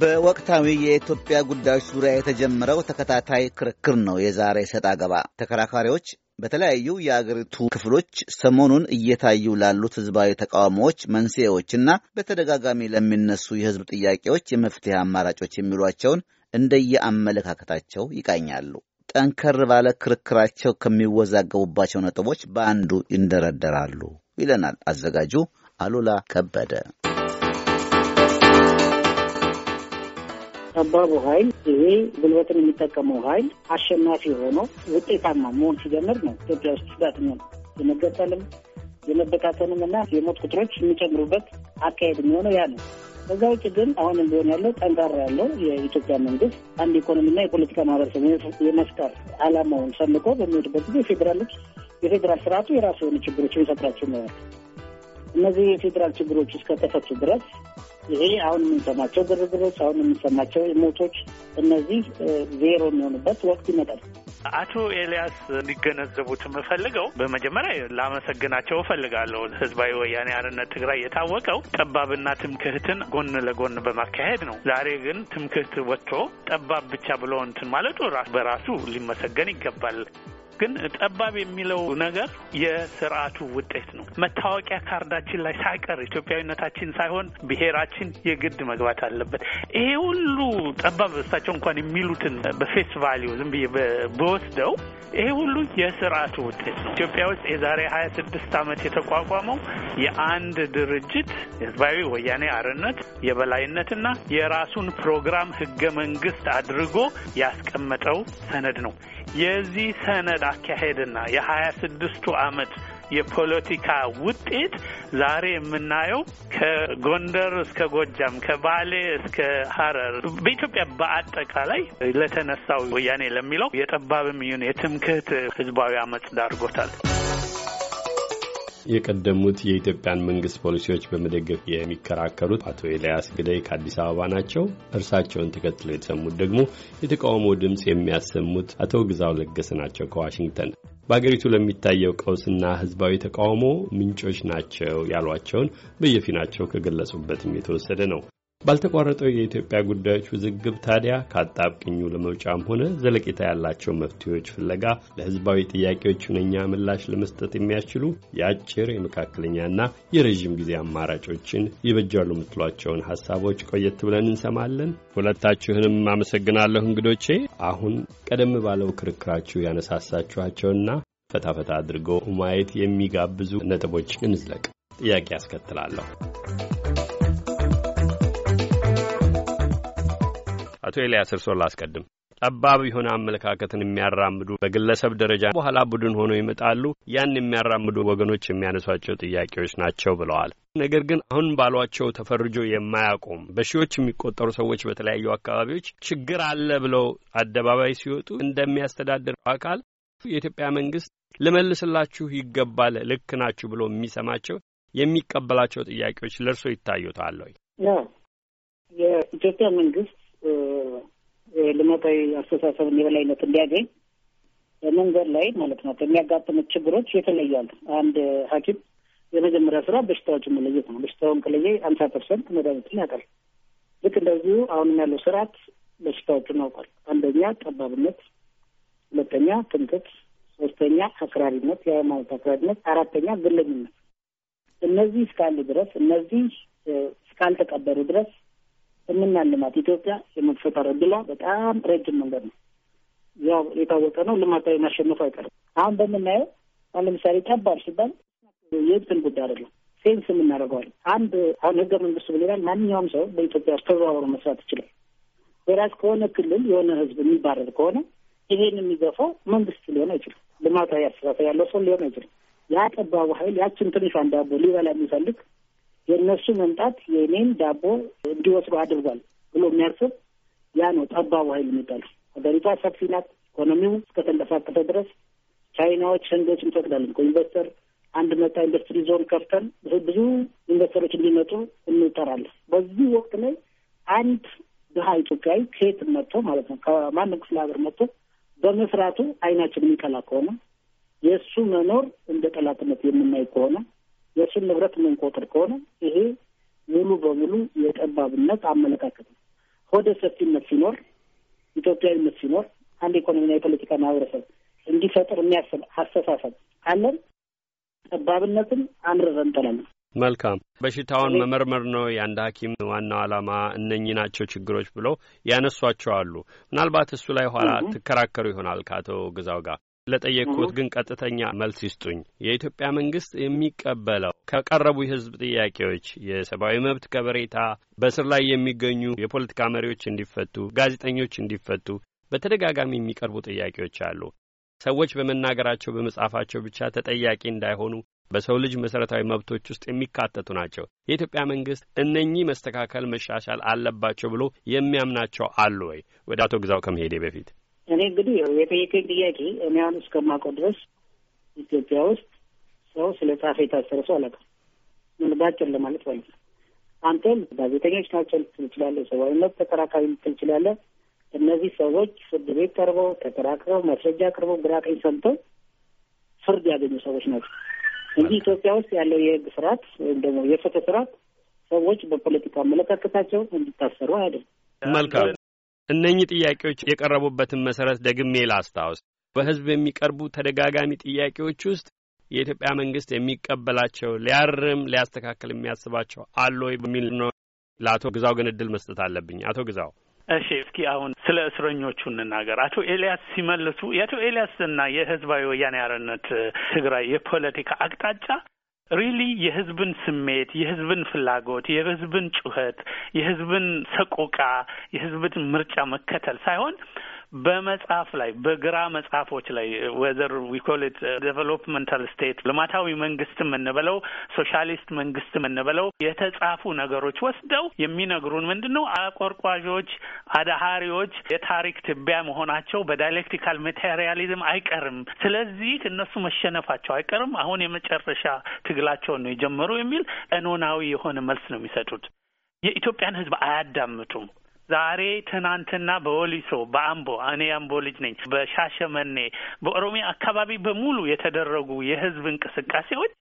በወቅታዊ የኢትዮጵያ ጉዳዮች ዙሪያ የተጀመረው ተከታታይ ክርክር ነው የዛሬ ሰጥ አገባ። ተከራካሪዎች በተለያዩ የአገሪቱ ክፍሎች ሰሞኑን እየታዩ ላሉት ሕዝባዊ ተቃውሞዎች መንስኤዎችና በተደጋጋሚ ለሚነሱ የሕዝብ ጥያቄዎች የመፍትሄ አማራጮች የሚሏቸውን እንደየአመለካከታቸው ይቃኛሉ። ጠንከር ባለ ክርክራቸው ከሚወዛገቡባቸው ነጥቦች በአንዱ ይንደረደራሉ ይለናል አዘጋጁ አሉላ ከበደ። ጠባቡ ኃይል ይሄ ጉልበትን የሚጠቀመው ኃይል አሸናፊ ሆኖ ውጤታማ መሆን ሲጀምር ነው ኢትዮጵያ ውስጥ ነው የመገጠልም የመበታተንም እና የሞት ቁጥሮች የሚጨምሩበት አካሄድ የሚሆነው ያ ነው። ከዛ ውጭ ግን አሁንም ቢሆን ያለው ጠንካራ ያለው የኢትዮጵያ መንግስት አንድ ኢኮኖሚና የፖለቲካ ማህበረሰብ የመፍጠር ዓላማውን ሰንቆ በሚሄድበት ጊዜ ፌዴራሎች የፌዴራል ስርዓቱ የራሱ የሆኑ ችግሮች የሚፈጥራቸው ይኖራል። እነዚህ የፌዴራል ችግሮች እስከተፈቱ ድረስ ይሄ አሁን የምንሰማቸው ግርግሮች፣ አሁን የምንሰማቸው ሞቶች፣ እነዚህ ዜሮ የሚሆኑበት ወቅት ይመጣል። አቶ ኤልያስ እንዲገነዘቡት የምፈልገው በመጀመሪያ ላመሰግናቸው እፈልጋለሁ። ህዝባዊ ወያኔ ሓርነት ትግራይ የታወቀው ጠባብና ትምክህትን ጎን ለጎን በማካሄድ ነው። ዛሬ ግን ትምክህት ወጥቶ ጠባብ ብቻ ብሎ እንትን ማለቱ ራሱ በራሱ ሊመሰገን ይገባል። ግን ጠባብ የሚለው ነገር የስርዓቱ ውጤት ነው። መታወቂያ ካርዳችን ላይ ሳይቀር ኢትዮጵያዊነታችን ሳይሆን ብሔራችን የግድ መግባት አለበት። ይሄ ሁሉ ጠባብ እሳቸው እንኳን የሚሉትን በ face value ዝም ብዬ ብወስደው ይሄ ሁሉ የስርዓቱ ውጤት ነው። ኢትዮጵያ ውስጥ የዛሬ ሀያ ስድስት ዓመት የተቋቋመው የአንድ ድርጅት ህዝባዊ ወያኔ ሓርነት የበላይነትና የራሱን ፕሮግራም ህገ መንግስት አድርጎ ያስቀመጠው ሰነድ ነው። የዚህ ሰነድ አካሄድና የሀያ ስድስቱ ዓመት የፖለቲካ ውጤት ዛሬ የምናየው ከጎንደር እስከ ጎጃም ከባሌ እስከ ሀረር በኢትዮጵያ በአጠቃላይ ለተነሳው ወያኔ ለሚለው የጠባብም ይሁን የትምክህት ህዝባዊ አመፅ ዳርጎታል። የቀደሙት የኢትዮጵያን መንግስት ፖሊሲዎች በመደገፍ የሚከራከሩት አቶ ኤልያስ ግደይ ከአዲስ አበባ ናቸው። እርሳቸውን ተከትለው የተሰሙት ደግሞ የተቃውሞ ድምፅ የሚያሰሙት አቶ ግዛው ለገሰ ናቸው ከዋሽንግተን። በአገሪቱ ለሚታየው ቀውስና ህዝባዊ ተቃውሞ ምንጮች ናቸው ያሏቸውን በየፊናቸው ከገለጹበትም የተወሰደ ነው። ባልተቋረጠው የኢትዮጵያ ጉዳዮች ውዝግብ ታዲያ ከአጣብቅኙ ለመውጫም ሆነ ዘለቄታ ያላቸው መፍትሄዎች ፍለጋ ለህዝባዊ ጥያቄዎች ሁነኛ ምላሽ ለመስጠት የሚያስችሉ የአጭር የመካከለኛና የረዥም ጊዜ አማራጮችን ይበጃሉ የምትሏቸውን ሀሳቦች ቆየት ብለን እንሰማለን። ሁለታችሁንም አመሰግናለሁ እንግዶቼ። አሁን ቀደም ባለው ክርክራችሁ ያነሳሳችኋቸውና ፈታፈታ አድርጎ ማየት የሚጋብዙ ነጥቦች እንዝለቅ። ጥያቄ ያስከትላለሁ። አቶ ኤልያስ እርሶን ላስቀድም። ጠባብ የሆነ አመለካከትን የሚያራምዱ በግለሰብ ደረጃ በኋላ ቡድን ሆነው ይመጣሉ። ያን የሚያራምዱ ወገኖች የሚያነሷቸው ጥያቄዎች ናቸው ብለዋል። ነገር ግን አሁን ባሏቸው ተፈርጆ የማያቆም በሺዎች የሚቆጠሩ ሰዎች በተለያዩ አካባቢዎች ችግር አለ ብለው አደባባይ ሲወጡ እንደሚያስተዳድር አካል የኢትዮጵያ መንግስት ልመልስላችሁ ይገባል፣ ልክ ናችሁ ብሎ የሚሰማቸው የሚቀበላቸው ጥያቄዎች ለእርሶ ይታዩታል ወይ? የኢትዮጵያ መንግስት ልማታዊ አስተሳሰብን የበላይነት እንዲያገኝ መንገድ ላይ ማለት ነው ከሚያጋጥሙት ችግሮች የተለያሉ። አንድ ሐኪም የመጀመሪያ ስራ በሽታዎችን መለየት ነው። በሽታውን ከለየ አምሳ percent መድኃኒትን ያውቃል። ልክ እንደዚሁ አሁንም ያለው ስርዓት በሽታዎችን ያውቃል። አንደኛ ጠባብነት፣ ሁለተኛ ትምክህት፣ ሶስተኛ አክራሪነት፣ የሃይማኖት አክራሪነት፣ አራተኛ ግለኝነት። እነዚህ እስካሉ ድረስ እነዚህ እስካልተቀበሩ ድረስ የምናልማት ኢትዮጵያ የመፈጠር እድሏ በጣም ረጅም መንገድ ነው። ያው የታወቀ ነው። ልማታዊ ማሸነፉ አይቀርም። አሁን በምናየው አሁን ለምሳሌ ጠባብ ሲባል የእንትን ጉዳይ አይደለም፣ ሴንስ የምናደርገዋል። አንድ አሁን ህገ መንግስቱ ይላል? ማንኛውም ሰው በኢትዮጵያ ውስጥ ተዘዋውሮ መስራት ይችላል። ወራስ ከሆነ ክልል የሆነ ህዝብ የሚባረር ከሆነ ይሄን የሚገፋው መንግስት ሊሆን አይችልም። ልማታዊ አስተሳሰብ ያለው ሰው ሊሆን አይችልም። ያ ጠባቡ ኃይል ያችን ትንሿን ዳቦ ሊበላ የሚፈልግ የእነሱ መምጣት የእኔን ዳቦ እንዲወስዱ አድርጓል ብሎ የሚያስብ ያ ነው ጠባቡ ኃይል የሚባለው። ሀገሪቷ ሰፊ ናት። ኢኮኖሚው እስከተንቀሳቀሰ ድረስ ቻይናዎች፣ ህንዶች እንፈቅዳለን ኢንቨስተር አንድ መጣ ኢንዱስትሪ ዞን ከፍተን ብዙ ኢንቨስተሮች እንዲመጡ እንጠራለን። በዚህ ወቅት ላይ አንድ ድሀ ኢትዮጵያዊ ከየት መጥቶ ማለት ነው ከማንም ክፍለ ሀገር መጥቶ በመስራቱ አይናችን የሚቀላ ከሆነ የእሱ መኖር እንደ ጠላትነት የምናይ ከሆነ የእሱን ንብረት የምንቆጥር ከሆነ ይሄ ሙሉ በሙሉ የጠባብነት አመለካከት ነው። ሆደ ሰፊነት ሲኖር፣ ኢትዮጵያዊነት ሲኖር፣ አንድ ኢኮኖሚና የፖለቲካ ማህበረሰብ እንዲፈጥር የሚያስብ አስተሳሰብ አለን። ጠባብነትን አምርረን እንጠላለን። መልካም በሽታውን መመርመር ነው የአንድ ሐኪም ዋናው ዓላማ እነኚህ ናቸው ችግሮች ብለው ያነሷቸው አሉ። ምናልባት እሱ ላይ ኋላ ትከራከሩ ይሆናል ከአቶ ግዛው ጋር ለጠየቅኩት ግን ቀጥተኛ መልስ ይስጡኝ። የኢትዮጵያ መንግስት የሚቀበለው ከቀረቡ የህዝብ ጥያቄዎች የሰብአዊ መብት ከበሬታ፣ በስር ላይ የሚገኙ የፖለቲካ መሪዎች እንዲፈቱ፣ ጋዜጠኞች እንዲፈቱ በተደጋጋሚ የሚቀርቡ ጥያቄዎች አሉ። ሰዎች በመናገራቸው በመጻፋቸው ብቻ ተጠያቂ እንዳይሆኑ በሰው ልጅ መሰረታዊ መብቶች ውስጥ የሚካተቱ ናቸው። የኢትዮጵያ መንግስት እነኚህ መስተካከል መሻሻል አለባቸው ብሎ የሚያምናቸው አሉ ወይ? ወደ አቶ ግዛው ከመሄዴ በፊት እኔ እንግዲህ የጠየቀኝ ጥያቄ እኔ አሁን እስከማውቀው ድረስ ኢትዮጵያ ውስጥ ሰው ስለ ጻፈ የታሰረ ሰው አላውቅም። ምን ባጭር ለማለት ማለት አንተም ጋዜጠኞች ናቸው ልትል ትችላለህ፣ የሰብአዊ መብት ተከራካሪ ልትል ትችላለህ። እነዚህ ሰዎች ፍርድ ቤት ቀርበው ተከራክረው ማስረጃ አቅርበው ግራ ቀኝ ሰምተው ፍርድ ያገኙ ሰዎች ናቸው እንጂ ኢትዮጵያ ውስጥ ያለው የህግ ስርዓት ወይም ደግሞ የፍትህ ስርዓት ሰዎች በፖለቲካ አመለካከታቸው እንዲታሰሩ አያደርግም። መልካም እነኚህ ጥያቄዎች የቀረቡበትን መሰረት ደግሜ ላስታውስ። በህዝብ የሚቀርቡ ተደጋጋሚ ጥያቄዎች ውስጥ የኢትዮጵያ መንግስት የሚቀበላቸው ሊያርም ሊያስተካከል የሚያስባቸው አለ ወይ በሚል ነው። ለአቶ ግዛው ግን እድል መስጠት አለብኝ። አቶ ግዛው እሺ፣ እስኪ አሁን ስለ እስረኞቹ እንናገር። አቶ ኤልያስ ሲመልሱ የአቶ ኤልያስና የህዝባዊ ወያኔ ሓርነት ትግራይ የፖለቲካ አቅጣጫ really የህዝብን ስሜት፣ የህዝብን ፍላጎት፣ የህዝብን ጩኸት፣ የህዝብን ሰቆቃ፣ የህዝብን ምርጫ መከተል ሳይሆን በመጽሐፍ ላይ በግራ መጽሐፎች ላይ whether we call it developmental state ልማታዊ መንግስት የምንበለው ሶሻሊስት መንግስት የምንበለው የተጻፉ ነገሮች ወስደው የሚነግሩን ምንድን ነው? አቆርቋዦች፣ አድሃሪዎች የታሪክ ትቢያ መሆናቸው በ dialectical materialism አይቀርም። ስለዚህ እነሱ መሸነፋቸው አይቀርም። አሁን የመጨረሻ ትግላቸውን ነው የጀመሩ የሚል ቀኖናዊ የሆነ መልስ ነው የሚሰጡት። የኢትዮጵያን ህዝብ አያዳምጡም። ዛሬ ትናንትና በወሊሶ በአምቦ እኔ የአምቦ ልጅ ነኝ። በሻሸመኔ በኦሮሚያ አካባቢ በሙሉ የተደረጉ የህዝብ እንቅስቃሴዎች፣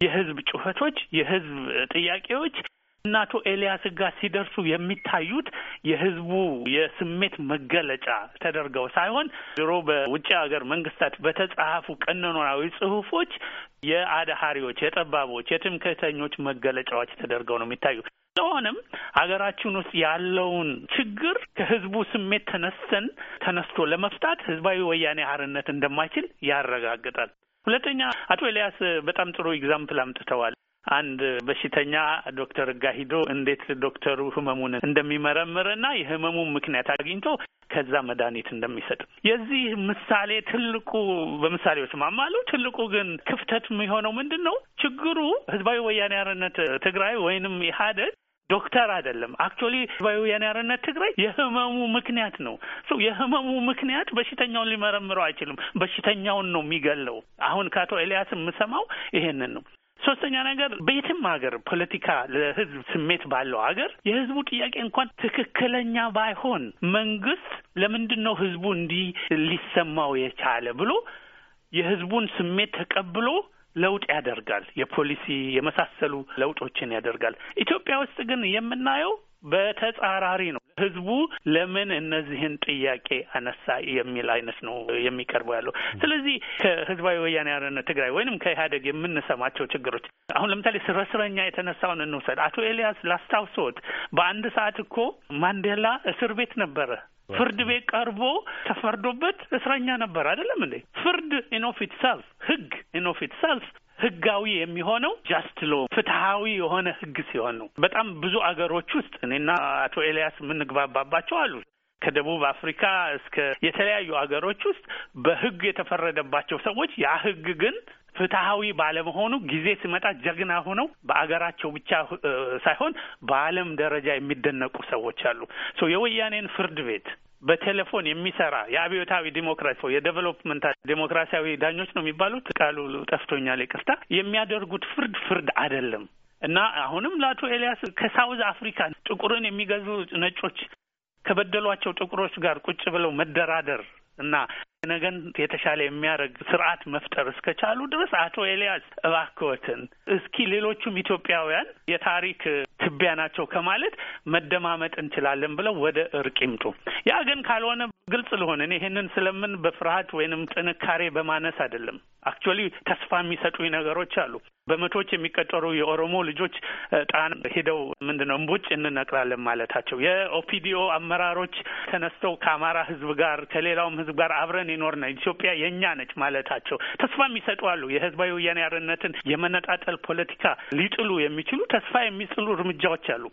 የህዝብ ጩኸቶች፣ የህዝብ ጥያቄዎች እና አቶ ኤልያስ ጋር ሲደርሱ የሚታዩት የህዝቡ የስሜት መገለጫ ተደርገው ሳይሆን ድሮ በውጭ ሀገር መንግስታት በተጻፉ ቀኖናዊ ጽሁፎች የአድሃሪዎች፣ የጠባቦች፣ የትምክህተኞች መገለጫዎች ተደርገው ነው የሚታዩ። ስለሆነም ሀገራችን ውስጥ ያለውን ችግር ከህዝቡ ስሜት ተነስተን ተነስቶ ለመፍታት ህዝባዊ ወያኔ ሓርነት እንደማይችል ያረጋግጣል። ሁለተኛ አቶ ኤልያስ በጣም ጥሩ example አምጥተዋል። አንድ በሽተኛ ዶክተር ጋ ሂዶ እንዴት ዶክተሩ ህመሙን እንደሚመረምርና የህመሙን ምክንያት አግኝቶ ከዛ መድኃኒት እንደሚሰጥ የዚህ ምሳሌ ትልቁ በምሳሌዎች ማማሉ ትልቁ ግን ክፍተት የሚሆነው ምንድን ነው? ችግሩ ህዝባዊ ወያኔ ሓርነት ትግራይ ወይንም ኢህአዴግ ዶክተር አይደለም። actually ህዝባዊ ወያኔ ሓርነት ትግራይ የህመሙ ምክንያት ነው። so የህመሙ ምክንያት በሽተኛውን ሊመረምረው አይችልም። በሽተኛውን ነው የሚገለው። አሁን ከአቶ ኤልያስ የምሰማው ይሄንን ነው። ሶስተኛ ነገር በየትም ሀገር ፖለቲካ ለህዝብ ስሜት ባለው ሀገር የህዝቡ ጥያቄ እንኳን ትክክለኛ ባይሆን መንግስት ለምንድን ነው ህዝቡ እንዲህ ሊሰማው የቻለ ብሎ የህዝቡን ስሜት ተቀብሎ ለውጥ ያደርጋል። የፖሊሲ የመሳሰሉ ለውጦችን ያደርጋል። ኢትዮጵያ ውስጥ ግን የምናየው በተጻራሪ ነው። ህዝቡ ለምን እነዚህን ጥያቄ አነሳ የሚል አይነት ነው የሚቀርበው ያለው። ስለዚህ ከህዝባዊ ወያኔ ሓርነት ትግራይ ወይንም ከኢህአዴግ የምንሰማቸው ችግሮች አሁን ለምሳሌ ስለ እስረኛ የተነሳውን እንውሰድ። አቶ ኤልያስ ላስታውሶት በአንድ ሰዓት እኮ ማንዴላ እስር ቤት ነበረ። ፍርድ ቤት ቀርቦ ተፈርዶበት እስረኛ ነበር። አይደለም እንዴ? ፍርድ in of itself ህግ in of itself ህጋዊ የሚሆነው just law ፍትሀዊ የሆነ ህግ ሲሆን ነው። በጣም ብዙ አገሮች ውስጥ እኔና አቶ ኤልያስ የምንግባባባቸው አሉ። ከደቡብ አፍሪካ እስከ የተለያዩ አገሮች ውስጥ በህግ የተፈረደባቸው ሰዎች ያ ህግ ግን ፍትሀዊ ባለመሆኑ ጊዜ ሲመጣ ጀግና ሆነው በአገራቸው ብቻ ሳይሆን በዓለም ደረጃ የሚደነቁ ሰዎች አሉ። so የወያኔን ፍርድ ቤት በቴሌፎን የሚሰራ የአብዮታዊ ዲሞክራሲ የ development ዴሞክራሲያዊ ዳኞች ነው የሚባሉት፣ ቃሉ ጠፍቶኛል፣ ይቅርታ። የሚያደርጉት ፍርድ ፍርድ አይደለም እና አሁንም ለአቶ ኤልያስ ከ South Africa ጥቁርን የሚገዙ ነጮች ከበደሏቸው ጥቁሮች ጋር ቁጭ ብለው መደራደር እና ነገን የተሻለ የሚያደርግ ስርዓት መፍጠር እስከቻሉ ድረስ አቶ ኤልያስ እባክዎትን እስኪ ሌሎቹም ኢትዮጵያውያን የታሪክ ትቢያ ናቸው ከማለት መደማመጥ እንችላለን ብለው ወደ እርቅ ይምጡ። ያ ግን ካልሆነ ግልጽ ልሆን እኔ ይህንን ስለምን በፍርሃት ወይንም ጥንካሬ በማነስ አይደለም። actually ተስፋ የሚሰጡኝ ነገሮች አሉ። በመቶዎች የሚቆጠሩ የኦሮሞ ልጆች ጣና ሄደው ምንድን ነው እምቦጭ እንነቅላለን ማለታቸው፣ የኦፒዲኦ አመራሮች ተነስተው ከአማራ ሕዝብ ጋር ከሌላውም ሕዝብ ጋር አብረን ይኖርና ኢትዮጵያ የእኛ ነች ማለታቸው ተስፋ የሚሰጡ አሉ። የህዝባዊ ወያኔ ሓርነትን የመነጣጠል ፖለቲካ ሊጥሉ የሚችሉ ተስፋ የሚጥሉ እርምጃዎች አሉ።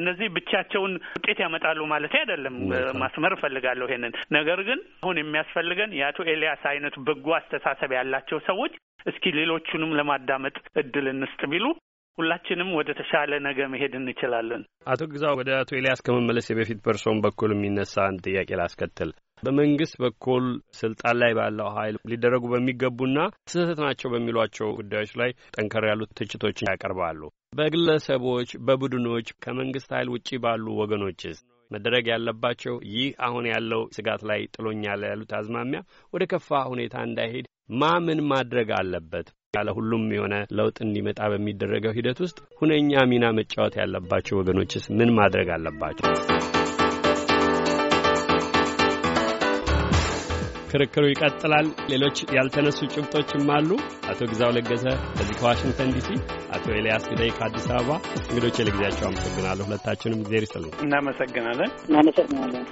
እነዚህ ብቻቸውን ውጤት ያመጣሉ ማለት አይደለም። ማስመር እፈልጋለሁ ይሄንን ነገር ግን አሁን የሚያስፈልገን የአቶ ኤልያስ አይነት በጎ አስተሳሰብ ያላቸው ሰዎች እስኪ ሌሎቹንም ለማዳመጥ እድል እንስጥ ቢሉ ሁላችንም ወደ ተሻለ ነገ መሄድ እንችላለን። አቶ ግዛው ወደ አቶ ኤልያስ ከመመለስ በፊት በእርስዎም በኩል የሚነሳ አንድ ጥያቄ ላስከትል። በመንግስት በኩል ስልጣን ላይ ባለው ኃይል ሊደረጉ በሚገቡና ስህተት ናቸው በሚሏቸው ጉዳዮች ላይ ጠንከር ያሉት ትችቶችን ያቀርባሉ። በግለሰቦች፣ በቡድኖች ከመንግስት ኃይል ውጪ ባሉ ወገኖችስ መደረግ ያለባቸው ይህ አሁን ያለው ስጋት ላይ ጥሎኛል ያሉት አዝማሚያ ወደ ከፋ ሁኔታ እንዳይሄድ ማምን ማድረግ አለበት? ያለ ሁሉም የሆነ ለውጥ እንዲመጣ በሚደረገው ሂደት ውስጥ ሁነኛ ሚና መጫወት ያለባቸው ወገኖችስ ምን ማድረግ አለባቸው? ክርክሩ ይቀጥላል። ሌሎች ያልተነሱ ጭብጦችም አሉ። አቶ ግዛው ለገሰ ከዚህ ከዋሽንግተን ዲሲ፣ አቶ ኤልያስ ግዳይ ከአዲስ አበባ እንግዶች ለጊዜያቸው አመሰግናለሁ። ሁለታችንም እግዜር ይስጥልኝ። እናመሰግናለን። እናመሰግናለን።